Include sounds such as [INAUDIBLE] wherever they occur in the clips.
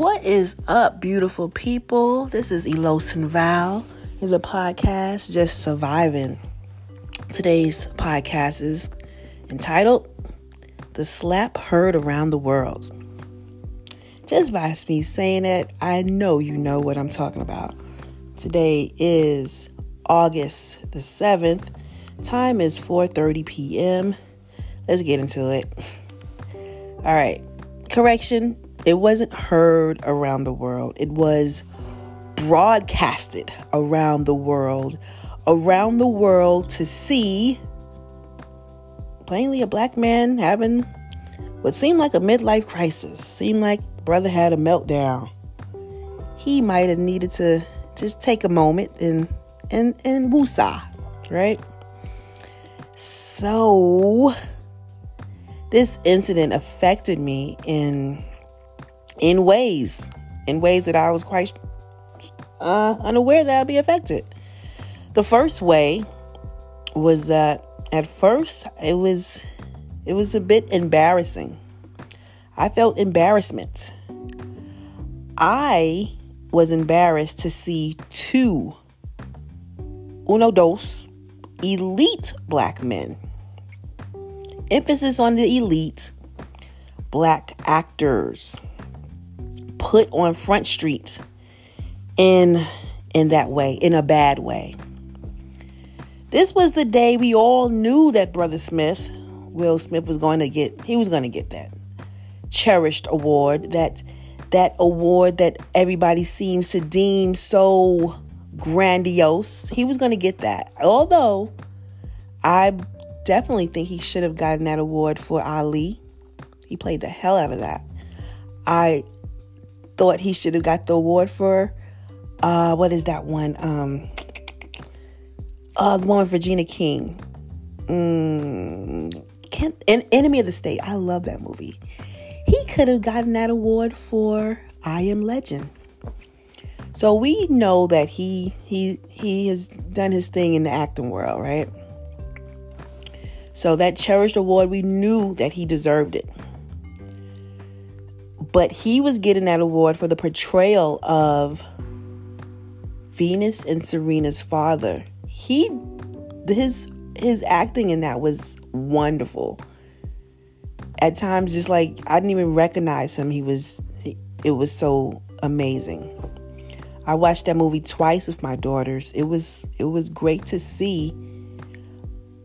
What is up, beautiful people? This is Elos Val in the podcast, Just Surviving. Today's podcast is entitled The Slap Heard Around the World. Just by me saying it, I know you know what I'm talking about. Today is August the 7th. Time is 4:30 p.m. Let's get into it. All right. Correction, it wasn't heard around the world. It was broadcasted around the world, around the world to see plainly a black man having what seemed like a midlife crisis. Seemed like brother had a meltdown. He might have needed to just take a moment and and and woosah, right? So this incident affected me in in ways, in ways that I was quite uh, unaware that I'd be affected. The first way was that at first it was it was a bit embarrassing. I felt embarrassment. I was embarrassed to see two uno dos elite black men. Emphasis on the elite black actors put on Front Street in in that way, in a bad way. This was the day we all knew that Brother Smith, Will Smith, was going to get. He was going to get that cherished award, that that award that everybody seems to deem so grandiose. He was going to get that. Although I definitely think he should have gotten that award for Ali. He played the hell out of that. I thought he should have got the award for uh what is that one? Um uh the one with Regina King. Mm, can't an enemy of the state. I love that movie. He could have gotten that award for I Am Legend. So we know that he he he has done his thing in the acting world, right? So that cherished award, we knew that he deserved it but he was getting that award for the portrayal of Venus and Serena's father. He his his acting in that was wonderful. At times just like I didn't even recognize him. He was it was so amazing. I watched that movie twice with my daughters. It was it was great to see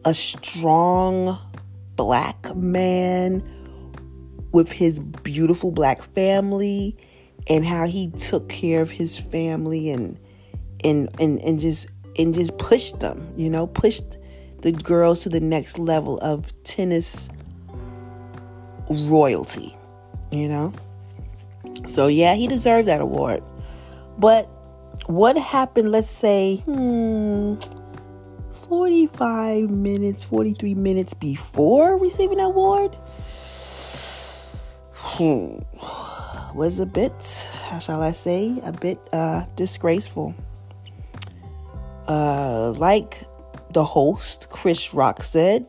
a strong black man with his beautiful black family and how he took care of his family and and and, and just and just pushed them, you know, pushed the girls to the next level of tennis royalty, you know? So yeah, he deserved that award. But what happened, let's say, hmm, 45 minutes, 43 minutes before receiving that award? Was a bit, how shall I say, a bit uh, disgraceful. Uh, like the host, Chris Rock, said,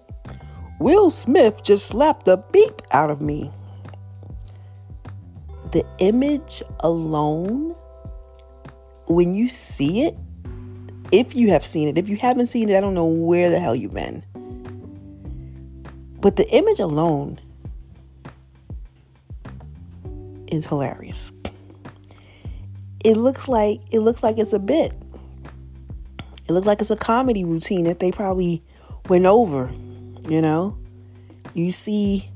Will Smith just slapped the beep out of me. The image alone, when you see it, if you have seen it, if you haven't seen it, I don't know where the hell you've been. But the image alone is hilarious. It looks like it looks like it's a bit. It looks like it's a comedy routine that they probably went over, you know? You see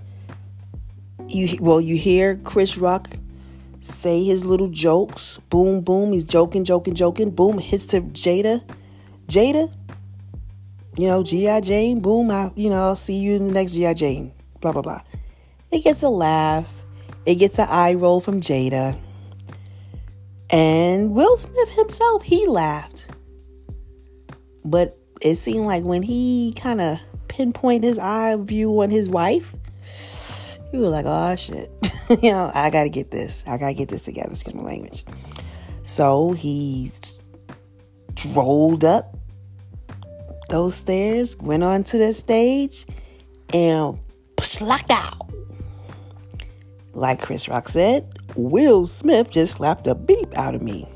you well you hear Chris Rock say his little jokes. Boom boom, he's joking, joking, joking. Boom hits to Jada. Jada, you know, G.I. Jane, boom, I, you know, see you in the next G.I. Jane. Blah blah blah. It gets a laugh it gets an eye roll from Jada. And Will Smith himself, he laughed. But it seemed like when he kind of pinpointed his eye view on his wife, he was like, oh shit. [LAUGHS] you know, I gotta get this. I gotta get this together. Excuse my language. So he rolled up those stairs, went onto the stage, and locked out like Chris Rock said, Will Smith just slapped the beep out of me.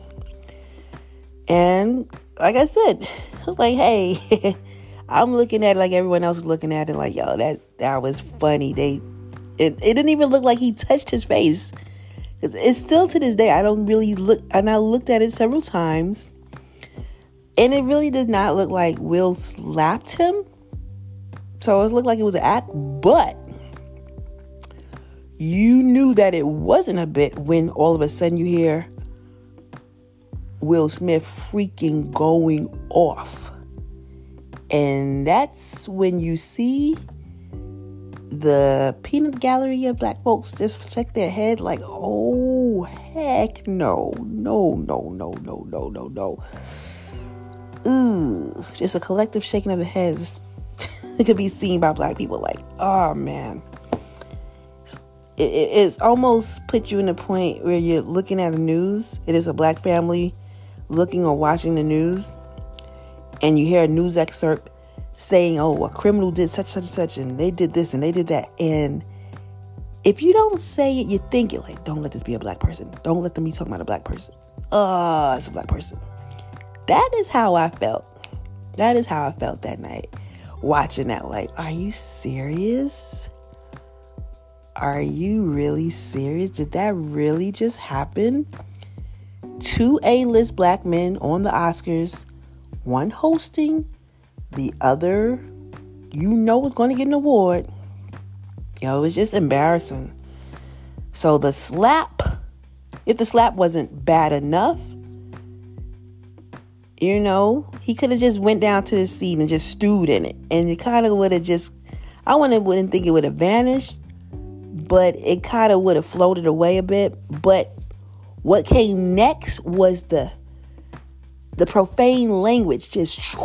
And like I said, I was like, hey, [LAUGHS] I'm looking at it like everyone else is looking at it like, yo, that that was funny. They it, it didn't even look like he touched his face. It's, it's still to this day, I don't really look and I looked at it several times. And it really did not look like Will slapped him. So it looked like it was an act, but you knew that it wasn't a bit when all of a sudden you hear Will Smith freaking going off. And that's when you see the peanut gallery of black folks just check their head like, oh, heck no, no, no, no, no, no, no, no. Ooh, just a collective shaking of the heads. it [LAUGHS] could be seen by black people like, oh man. It, it, it's almost put you in a point where you're looking at the news. It is a black family looking or watching the news, and you hear a news excerpt saying, oh, a criminal did such, such, such, and they did this and they did that. And if you don't say it, you think it like, don't let this be a black person. Don't let them be talking about a black person. Oh, it's a black person. That is how I felt. That is how I felt that night watching that. Like, are you serious? Are you really serious? Did that really just happen? Two A list black men on the Oscars, one hosting the other, you know, is going to get an award. Yo, it was just embarrassing. So the slap, if the slap wasn't bad enough, you know, he could have just went down to the seat and just stewed in it, and it kind of would have just. I wouldn't wouldn't think it would have vanished, but it kind of would have floated away a bit. But what came next was the the profane language just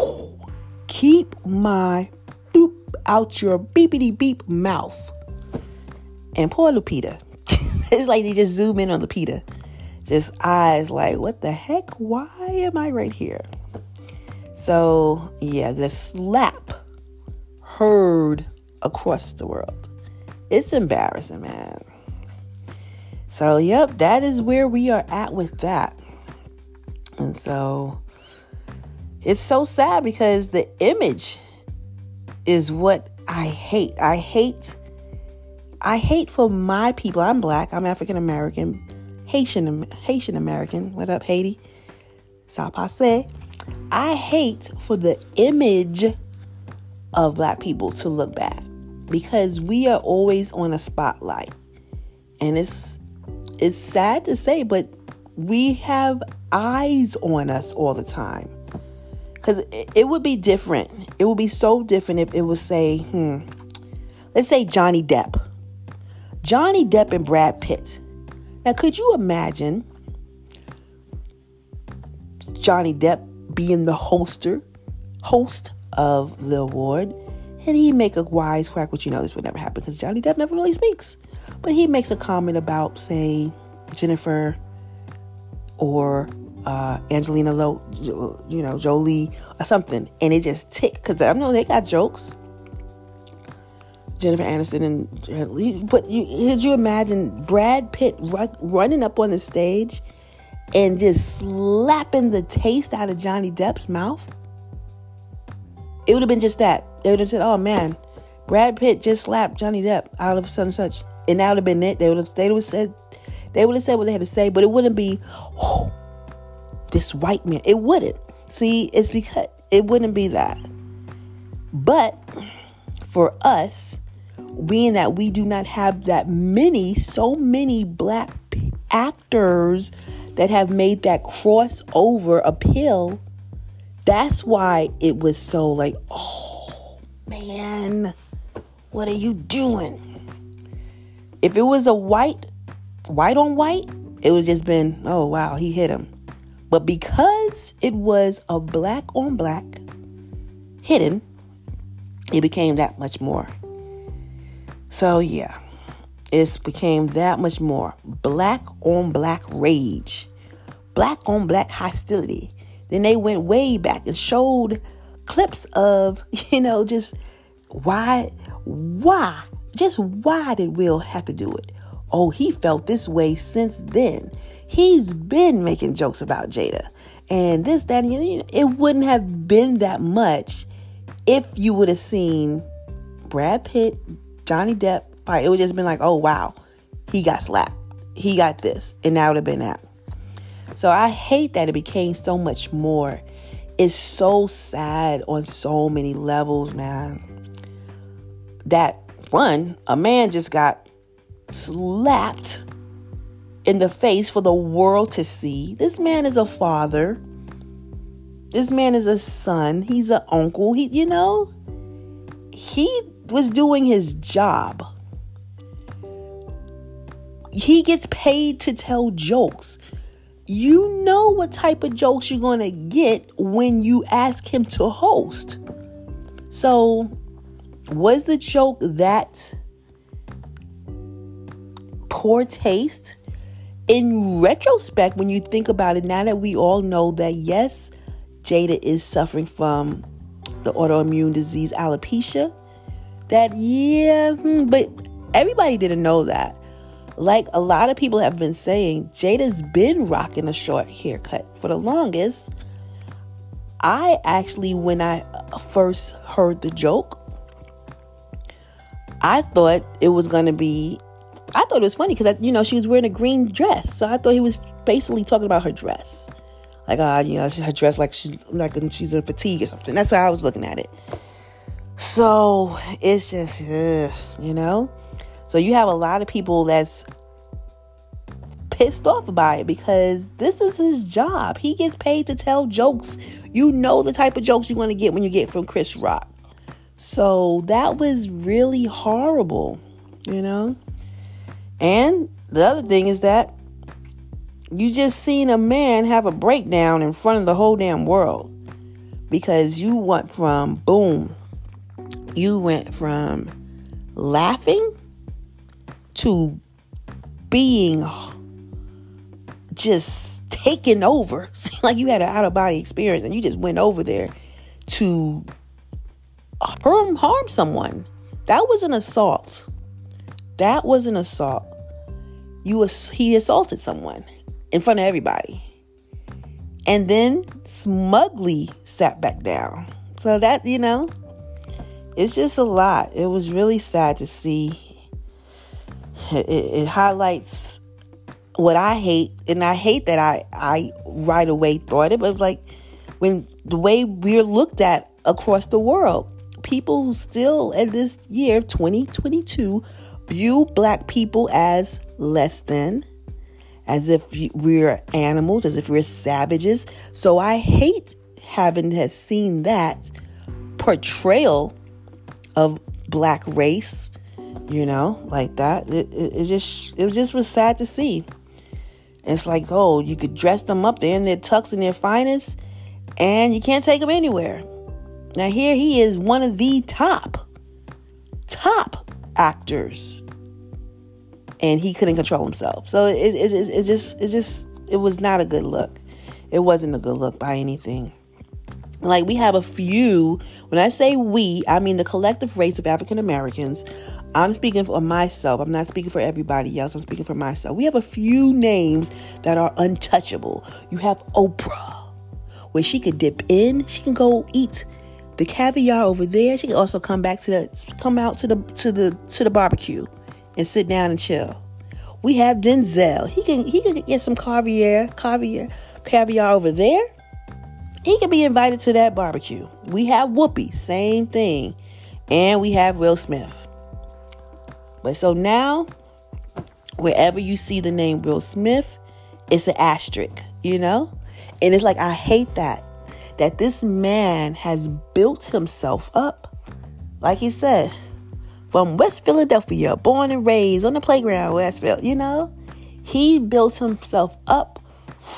keep my boop out your beepity beep mouth. And poor Lupita. it's like they just zoom in on Lupita. Just eyes like, what the heck? Why am I right here? So, yeah, the slap heard across the world. It's embarrassing, man. So, yep, that is where we are at with that. And so, it's so sad because the image is what I hate. I hate I hate for my people. I'm black, I'm African American, Haitian Haitian American. What up, Haiti? Ça passe. I hate for the image of black people to look bad because we are always on a spotlight. And it's it's sad to say, but we have eyes on us all the time. Because it, would be different. It would be so different if it was say, hmm, let's say Johnny Depp. Johnny Depp and Brad Pitt. Now, could you imagine Johnny Depp being the hoster, host of the award, and he make a wise crack, which you know this would never happen because Johnny Depp never really speaks. But he makes a comment about, say, Jennifer or uh, Angelina Lo, you know, Jolie or something, and it just ticked because I know they got jokes. Jennifer Aniston and but you could you imagine Brad Pitt run, running up on the stage and just slapping the taste out of Johnny Depp's mouth? It would have been just that. They would have said, "Oh man, Brad Pitt just slapped Johnny Depp out of such and such," and that would have been it. They would have they would have said they would have said what they had to say, but it wouldn't be. Oh, this white man. It wouldn't. See, it's because it wouldn't be that. But for us, being that we do not have that many, so many black actors that have made that crossover appeal, that's why it was so like, oh man, what are you doing? If it was a white, white on white, it would just been, oh wow, he hit him. But because it was a black on black hidden, it became that much more. So, yeah, it became that much more black on black rage, black on black hostility. Then they went way back and showed clips of, [LAUGHS] you know, just why, why, just why did Will have to do it? oh, he felt this way since then. He's been making jokes about Jada. And this, that, and you know, it wouldn't have been that much if you would have seen Brad Pitt, Johnny Depp fight. It would just been like, oh wow, he got slapped. He got this. And that would have been that. So I hate that it became so much more. It's so sad on so many levels, man. That one, a man just got slapped in the face for the world to see. This man is a father. This man is a son. He's an uncle. He, you know, he was doing his job. He gets paid to tell jokes. You know what type of jokes you're going to get when you ask him to host. So, was the joke that poor taste? In retrospect, when you think about it, now that we all know that yes, Jada is suffering from the autoimmune disease alopecia, that yeah, hmm, but everybody didn't know that. Like a lot of people have been saying, Jada's been rocking a short haircut for the longest. I actually, when I first heard the joke, I thought it was going to be I thought it was funny because you know she was wearing a green dress, so I thought he was basically talking about her dress, like uh, you know her dress like she's like she's in fatigue or something. That's how I was looking at it. So it's just ugh, you know, so you have a lot of people that's pissed off by it because this is his job. He gets paid to tell jokes. You know the type of jokes you're going to get when you get from Chris Rock. So that was really horrible, you know. And the other thing is that you just seen a man have a breakdown in front of the whole damn world because you went from boom, you went from laughing to being just taken over. [LAUGHS] like you had an out of body experience and you just went over there to harm harm someone. That was an assault. That was an assault. You he assaulted someone in front of everybody. And then smugly sat back down. So that, you know, it's just a lot. It was really sad to see. It, it, highlights what I hate, and I hate that I I right away thought it, but it was like when the way we're looked at across the world, people still in this year 2022 view black people as less than, as if we're animals, as if we're savages. So I hate having has seen that portrayal of black race, you know, like that. It, it, it just it just was sad to see. It's like, oh, you could dress them up, they're in their tux and their finest, and you can't take them anywhere. Now here he is, one of the top, top actors and he couldn't control himself. So it, it, it, it just it just it was not a good look. It wasn't a good look by anything. Like we have a few. When I say we, I mean the collective race of African Americans. I'm speaking for myself. I'm not speaking for everybody else. I'm speaking for myself. We have a few names that are untouchable. You have Oprah, where she could dip in. She can go eat the caviar over there. She can also come back to the come out to the to the to the barbecue and sit down and chill. We have Denzel. He can he can get some caviar, caviar, caviar over there. He can be invited to that barbecue. We have Whoopi, same thing. And we have Will Smith. But so now, wherever you see the name Will Smith, it's an asterisk, you know? And it's like, I hate that. That this man has built himself up. Like he said, from West Philadelphia, born and raised on the playground, Westville, you know? He built himself up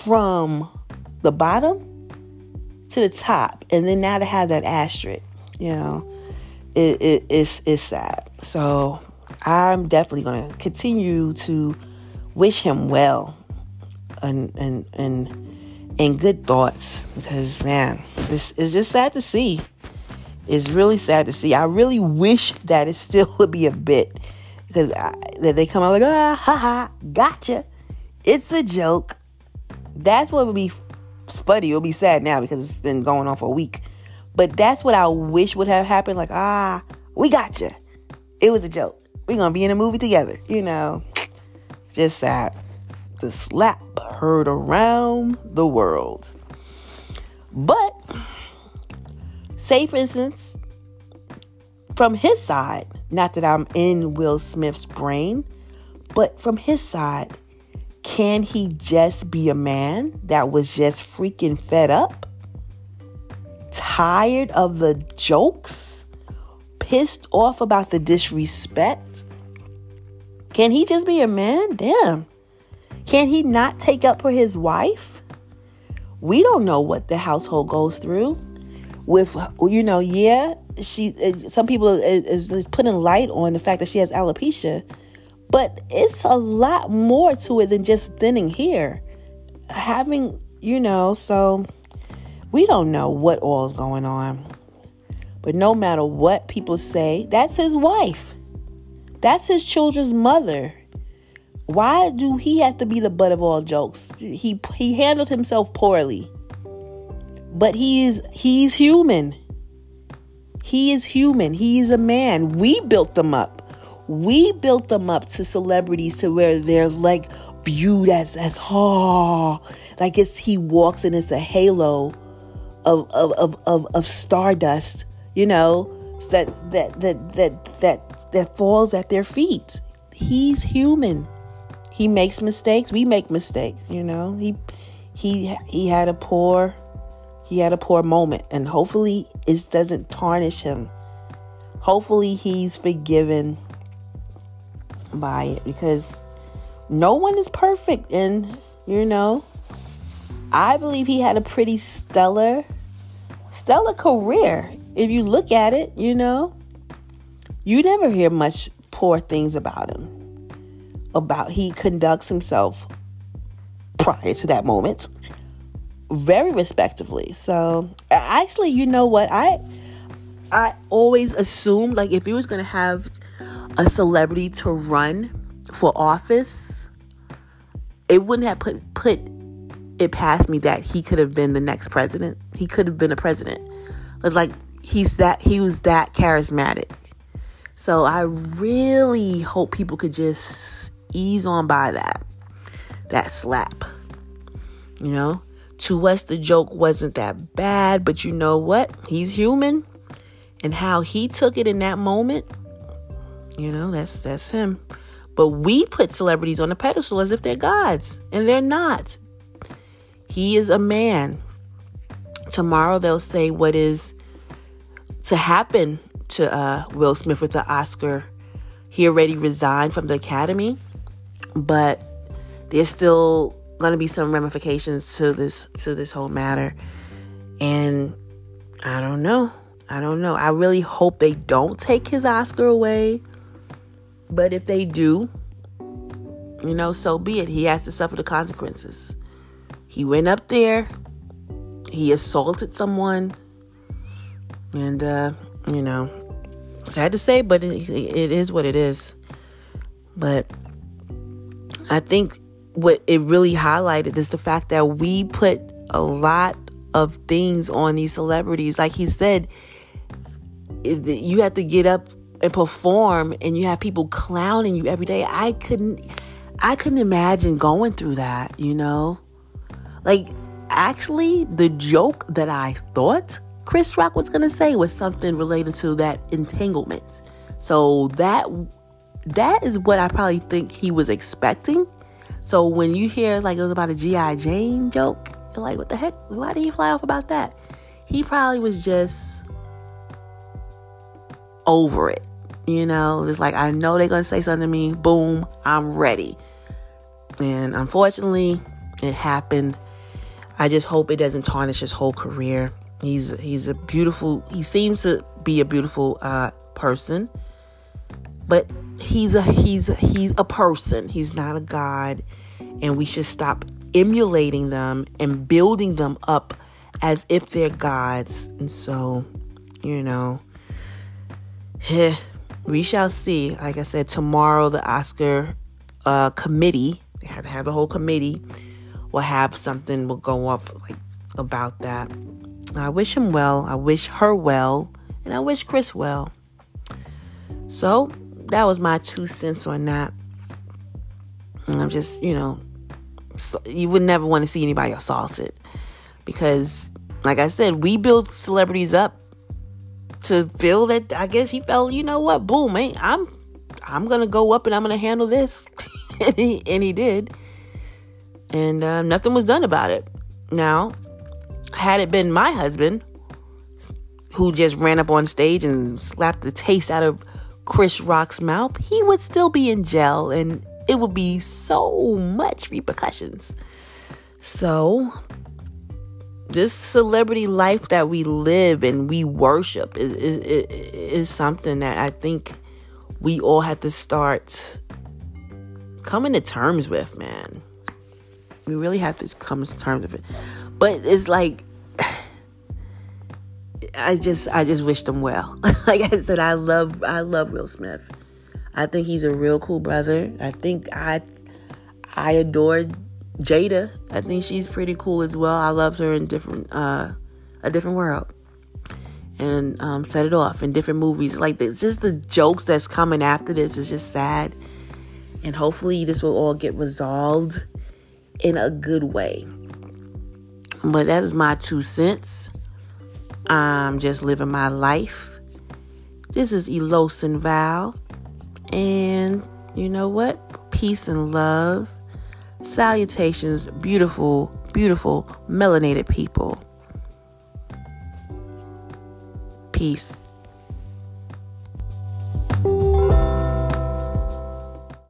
from the bottom to the top. And then now to have that asterisk, you know, it, it, it's, it's sad. So I'm definitely going to continue to wish him well and, and, and, and good thoughts because, man, it's, it's just sad to see it's really sad to see. I really wish that it still [LAUGHS] would be a bit. because I, they come out like ah ha ha gotcha, it's a joke. That's what would be funny. It'll be sad now because it's been going on for a week. But that's what I wish would have happened. Like ah, we gotcha. It was a joke. We're gonna be in a movie together. You know, just that The slap heard around the world. But say for instance, from his side, not that I'm in Will Smith's brain, but from his side, can he just be a man that was just freaking fed up? Tired of the jokes? Pissed off about the disrespect? Can he just be a man? Damn. Can he not take up for his wife? We don't know what the household goes through. With, you know, yeah, she, uh, some people is, is putting light on the fact that she has alopecia, but it's a lot more to it than just thinning hair. Having, you know, so we don't know what all is going on. But no matter what people say, that's his wife. That's his children's mother. Why do he have to be the butt of all jokes? He he handled himself poorly. But he is he's human. He is human. He is a man. We built them up. We built them up to celebrities to where they're like viewed as as oh like it's he walks and it's a halo of of of of, of stardust, you know, that that that that that that falls at their feet. He's human. He makes mistakes. We make mistakes, you know. He he he had a poor he had a poor moment and hopefully it doesn't tarnish him. Hopefully he's forgiven by it because no one is perfect and you know I believe he had a pretty stellar stellar career if you look at it, you know. You never hear much poor things about him. About he conducts himself prior to that moment very respectively. So actually, you know what? I I always assumed like if he was gonna have a celebrity to run for office, it wouldn't have put put it past me that he could have been the next president. He could have been a president. But like he's that he was that charismatic. So I really hope people could just ease on by that. That slap. You know? To us, the joke wasn't that bad, but you know what? He's human. And how he took it in that moment, you know, that's that's him. But we put celebrities on a pedestal as if they're gods, and they're not. He is a man. Tomorrow they'll say what is to happen to uh, Will Smith with the Oscar. He already resigned from the Academy, but there's still going to be some ramifications to this to this whole matter. And i don't know. I don't know. I really hope they don't take his oscar away. But if they do you know so be it. He has to suffer the consequences. He went up there. He assaulted someone and uh you know sad to say but it, it is what it is but i think what it really highlighted is the fact that we put a lot of things on these celebrities. Like he said, you have to get up and perform and you have people clowning you every day. I couldn't I couldn't imagine going through that, you know? Like actually the joke that I thought Chris Rock was going to say was something related to that entanglement. So that that is what I probably think he was expecting so when you hear like it was about a G.I. Jane joke, you're like, what the heck? Why did he fly off about that? He probably was just over it. You know, just like I know they're gonna say something to me, boom, I'm ready. And unfortunately, it happened. I just hope it doesn't tarnish his whole career. He's he's a beautiful. He seems to be a beautiful uh, person, but he's a he's a, he's a person. He's not a god, and we should stop emulating them and building them up as if they're gods. And so, you know, we shall see. Like I said, tomorrow the Oscar uh, committee, they have to have the whole committee, will have something will go off like about that. I wish him well. I wish her well, and I wish Chris well. So that was my two cents on that. And I'm just, you know, you would never want to see anybody assaulted because, like I said, we build celebrities up to feel that. I guess he felt, you know what, boom, man, I'm, I'm gonna go up and I'm gonna handle this, [LAUGHS] and he and he did, and uh, nothing was done about it. Now, had it been my husband who just ran up on stage and slapped the taste out of Chris Rock's mouth, he would still be in jail and it would be so much repercussions. So, this celebrity life that we live and we worship is, is, is something that I think we all have to start coming to terms with, man. We really have to come to terms with it. But it's like [SIGHS] I just I just wish them well. [LAUGHS] like I said, I love I love Will Smith. I think he's a real cool brother. I think I I adore Jada. I think she's pretty cool as well. I love her in different uh a different world. And um, set it off in different movies. Like this, just the jokes that's coming after this is just sad. And hopefully this will all get resolved in a good way. But that is my two cents. I'm just living my life. This is Elosin Val. And you know what? Peace and love. Salutations, beautiful, beautiful, melanated people. Peace.